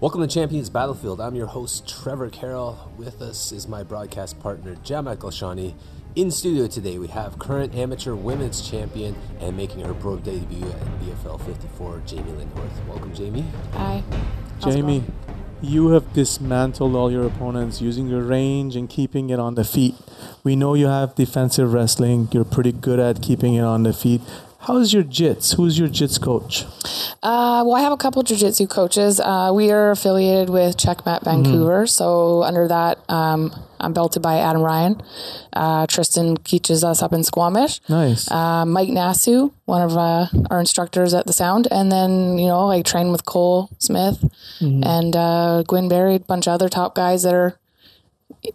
Welcome to Champions Battlefield. I'm your host, Trevor Carroll. With us is my broadcast partner, Jamak Shani. In studio today, we have current amateur women's champion and making her pro debut at BFL 54, Jamey-Lyn Horth. Welcome, Jamey. Hi. How's Jamey, you have dismantled all your opponents using your range and keeping it on the feet. We know you have defensive wrestling. You're pretty good at keeping it on the feet. How's your jits? Who's your jits coach? Uh, well, I have a couple jiu-jitsu coaches. Uh, we are affiliated with Checkmat Vancouver, so under that, um, I'm belted by Adam Ryan. Uh, Tristan teaches us up in Squamish. Nice. Uh, Mike Nasu, one of uh, our instructors at the Sound, and then you know I train with Cole Smith and uh, Gwyn Berry, a bunch of other top guys that are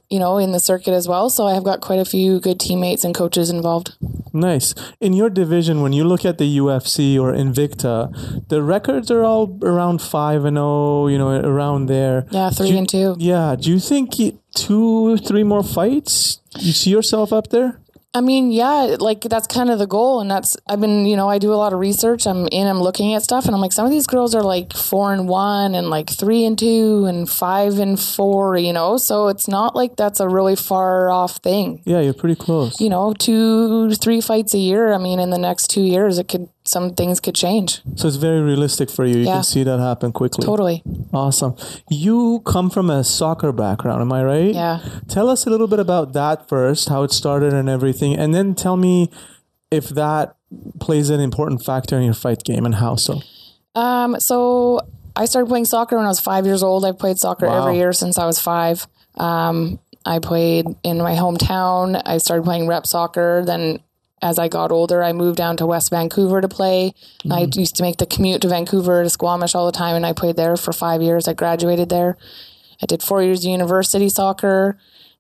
you know in the circuit as well. So I have got quite a few good teammates and coaches involved. Nice. In your division, when you look at the UFC or Invicta, the records are all around five and zero. You know, around there. Yeah, three you- and two. Yeah. Do you think two, three more fights? You see yourself up there? I mean, yeah, like that's kind of the goal. And that's, I've been, you know, I do a lot of research. I'm in, I'm looking at stuff, and I'm like, some of these girls are like four and one, and like three and two, and five and four, you know? So it's not like that's a really far off thing. Yeah, you're pretty close. You know, two, three fights a year. I mean, in the next two years, it could, some things could change. So it's very realistic for you. You Yeah. can see that happen quickly. Totally. Awesome. You come from a soccer background, am I right? Yeah. Tell us a little bit about that first, how it started and everything, and then tell me if that plays an important factor in your fight game and how so. Um, so I started playing soccer when I was five years old. I've played soccer Wow. every year since I was five. Um, I played in my hometown. I started playing rep soccer. Then, as I got older, I moved down to West Vancouver to play. I used to make the commute to Vancouver to Squamish all the time, and I played there for five years. I graduated there. I did four years of university soccer.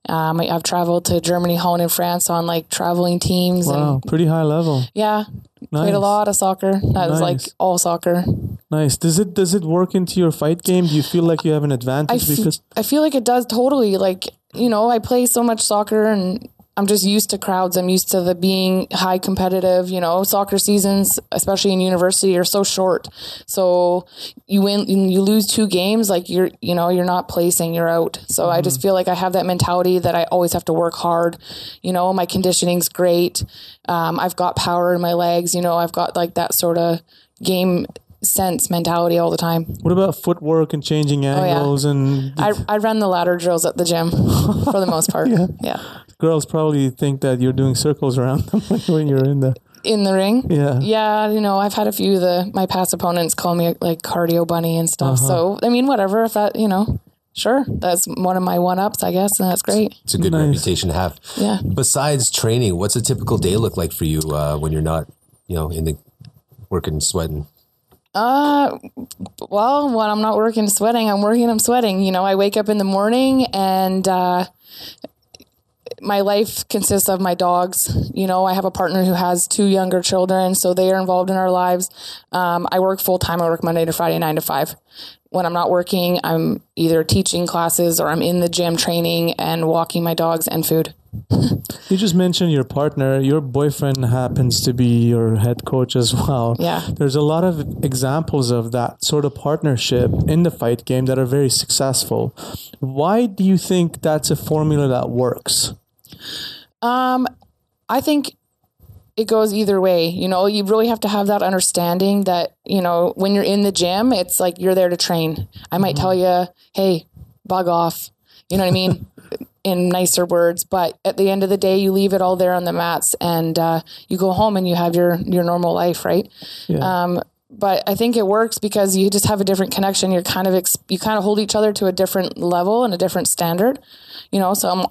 Um, I, I've traveled to Germany, Holland, and France on like traveling teams. Wow, And pretty high level. yeah, played a lot of soccer. That was like all soccer. Nice. Does it does it work into your fight game? Do you feel like you have an advantage f- because I feel like it does totally. Like, you know, I play so much soccer and I'm just used to crowds. I'm used to the being high competitive, you know, soccer seasons, especially in university are so short. So you win, you lose two games, like you're, you know, you're not placing, you're out. So I just feel like I have that mentality that I always have to work hard. You know, my conditioning's great. Um, I've got power in my legs, you know, I've got like that sort of game sense mentality all the time. what about footwork and changing yeah. angles and I, I run the ladder drills at the gym for the most part. yeah. girls probably think that you're doing circles around them when you're in there. In the ring. Yeah. Yeah, you know, I've had a few of the my past opponents call me like cardio bunny and stuff. Uh-huh. So I mean, whatever. If that, you know, sure, that's one of my one ups, I guess, and that's great. It's a good Nice. reputation to have. Yeah. Besides training, what's a typical day look like for you uh, when you're not, you know, in the working, sweating? Uh, well, when I'm not working, sweating, I'm working, I'm sweating. You know, I wake up in the morning and uh, my life consists of my dogs. You know, I have a partner who has two younger children, so they are involved in our lives. Um, I work full time. I work Monday to Friday, nine to five. When I'm not working, I'm either teaching classes or I'm in the gym training and walking my dogs and food. You just mentioned your partner. Your boyfriend happens to be your head coach as well. Yeah. There's a lot of examples of that sort of partnership in the fight game that are very successful. Why do you think that's a formula that works? Um, I think it goes either way. You know, you really have to have that understanding that, you know, when you're in the gym, it's like you're there to train. I might tell you, hey, bug off. You know what I mean? in nicer words, but at the end of the day, you leave it all there on the mats and uh, you go home and you have your, your normal life, right? Yeah. Um, but I think it works because you just have a different connection. You're kind of ex- you kind of hold each other to a different level and a different standard, you know. So I'm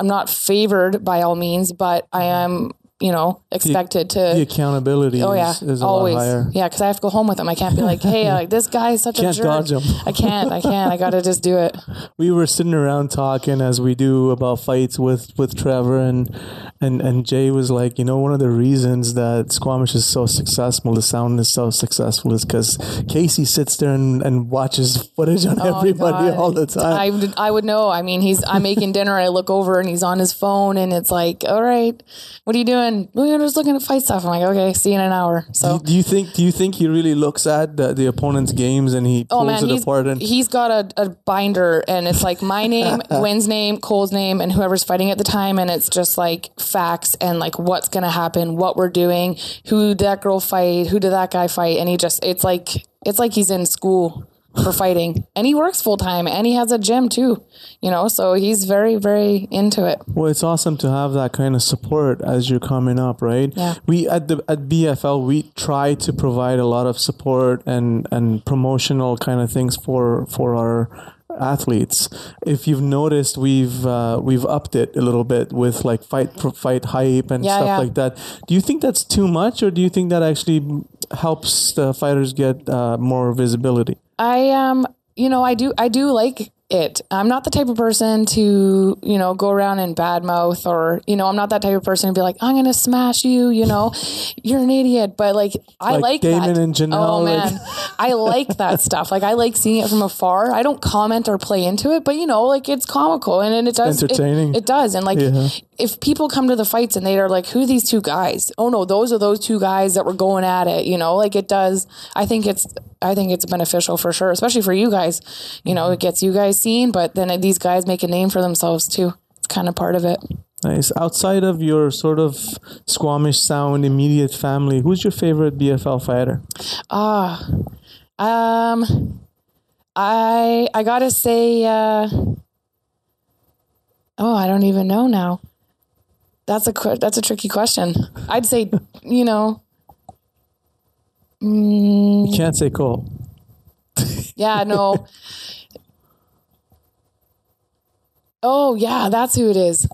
I'm not favored by all means, but I am you know expected to. the accountability oh yeah, is, is always yeah, because I have to go home with them. I can't be like, hey, like this guy is such Can't a jerk. dodge him. I can't. I can't. I got to just do it. we were sitting around talking as we do about fights with with Trevor and And and Jay was like, you know, one of the reasons that Squamish is so successful, the sound is so successful, is because Casey sits there and, and watches footage on Oh, everybody God. all the time. I would, I would know. I mean, he's I'm making dinner I look over and he's on his phone and it's like, all right, what are you doing? We're just looking at fight stuff. I'm like, okay, see you in an hour. So. do you think? Do you think he really looks at the, the opponent's games and he oh, pulls Oh man, it he's, apart? And he's got a, a binder and it's like my name, Wynn's name, Cole's name, and whoever's fighting at the time. And it's just like facts and like what's going to happen, what we're doing, who that girl fight, who did that guy fight. And he just, it's like, it's like he's in school for fighting and he works full time and he has a gym too, you know, so he's very, very into it. Well, it's awesome to have that kind of support as you're coming up, right? Yeah. We at the at BFL we try to provide a lot of support and and promotional kind of things for for our athletes. If you've noticed, we've uh, we've upped it a little bit with like fight fight hype and Yeah, stuff yeah. like that. Do you think that's too much, or do you think that actually helps the fighters get uh, more visibility? I um you know I do I do like it. I'm not the type of person to you know go around and badmouth or you know I'm not that type of person to be like I'm gonna smash you. You know, you're an idiot. But like I Like like Damon that. and Janelle, Oh man, I like that stuff. Like I like seeing it from afar. I don't comment or play into it, but you know like it's comical and, and it does it- Entertaining. It, does and like Yeah. if people come to the fights and they are like, who are these two guys? Oh no, those are those two guys that were going at it. You know, like it does. I think it's, I think it's beneficial for sure, especially for you guys. You know, it gets you guys seen, but then these guys make a name for themselves too. It's kind of part of it. Nice. Outside of your sort of Squamish Sound immediate family, who's your favorite BFL fighter? Ah, um, I I gotta say, uh, oh, I don't even know now. That's a that's a tricky question. I'd say, you know, mm, You can't say Cole. Yeah, no. oh, yeah, that's who it is.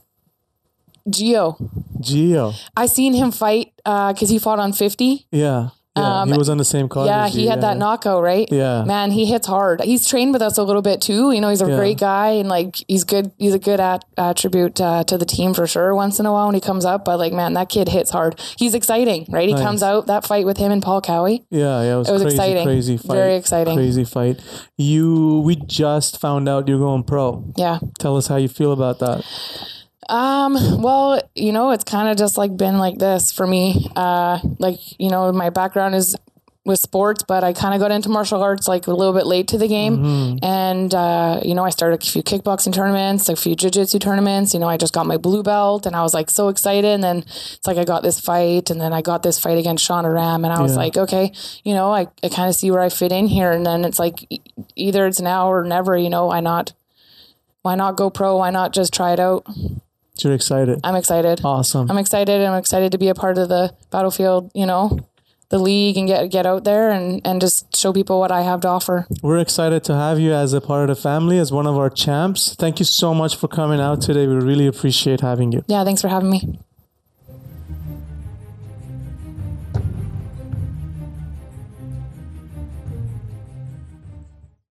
Geo. Gio. I seen him fight uh, because he fought on 50. Yeah. Yeah. he was on the same card. Yeah, he you, had that knockout, right? Yeah. Man, he hits hard. He's trained with us a little bit too. You know, he's a Yeah. great guy and like he's good. He's a good at, attribute uh, to the team for sure once in a while when he comes up. But like, man, that kid hits hard. He's exciting, right? He Nice. comes out that fight with him and Paul Cowie. Yeah, yeah, it was, It was crazy, exciting. crazy fight. Very exciting. Crazy fight. You, we just found out you're going pro. Yeah. Tell us how you feel about that. Um, well, you know, it's kind of just like been like this for me. Uh, like, you know, my background is with sports, but I kind of got into martial arts like a little bit late to the game. And, uh, you know, I started a few kickboxing tournaments, a few jiu-jitsu tournaments. You know, I just got my blue belt and I was like so excited. And then it's like I got this fight and then I got this fight against Shauna Ram and I was Yeah. like, okay, you know, I, I kind of see where I fit in here. And then it's like e- either it's now or never, you know, why not? Why not go pro? Why not just try it out? You're excited. I'm excited. Awesome. I'm excited. I'm excited to be a part of the battlefield, you know, the league and get get out there and, and just show people what I have to offer. We're excited to have you as a part of the family, as one of our champs. Thank you so much for coming out today. We really appreciate having you. Yeah, thanks for having me.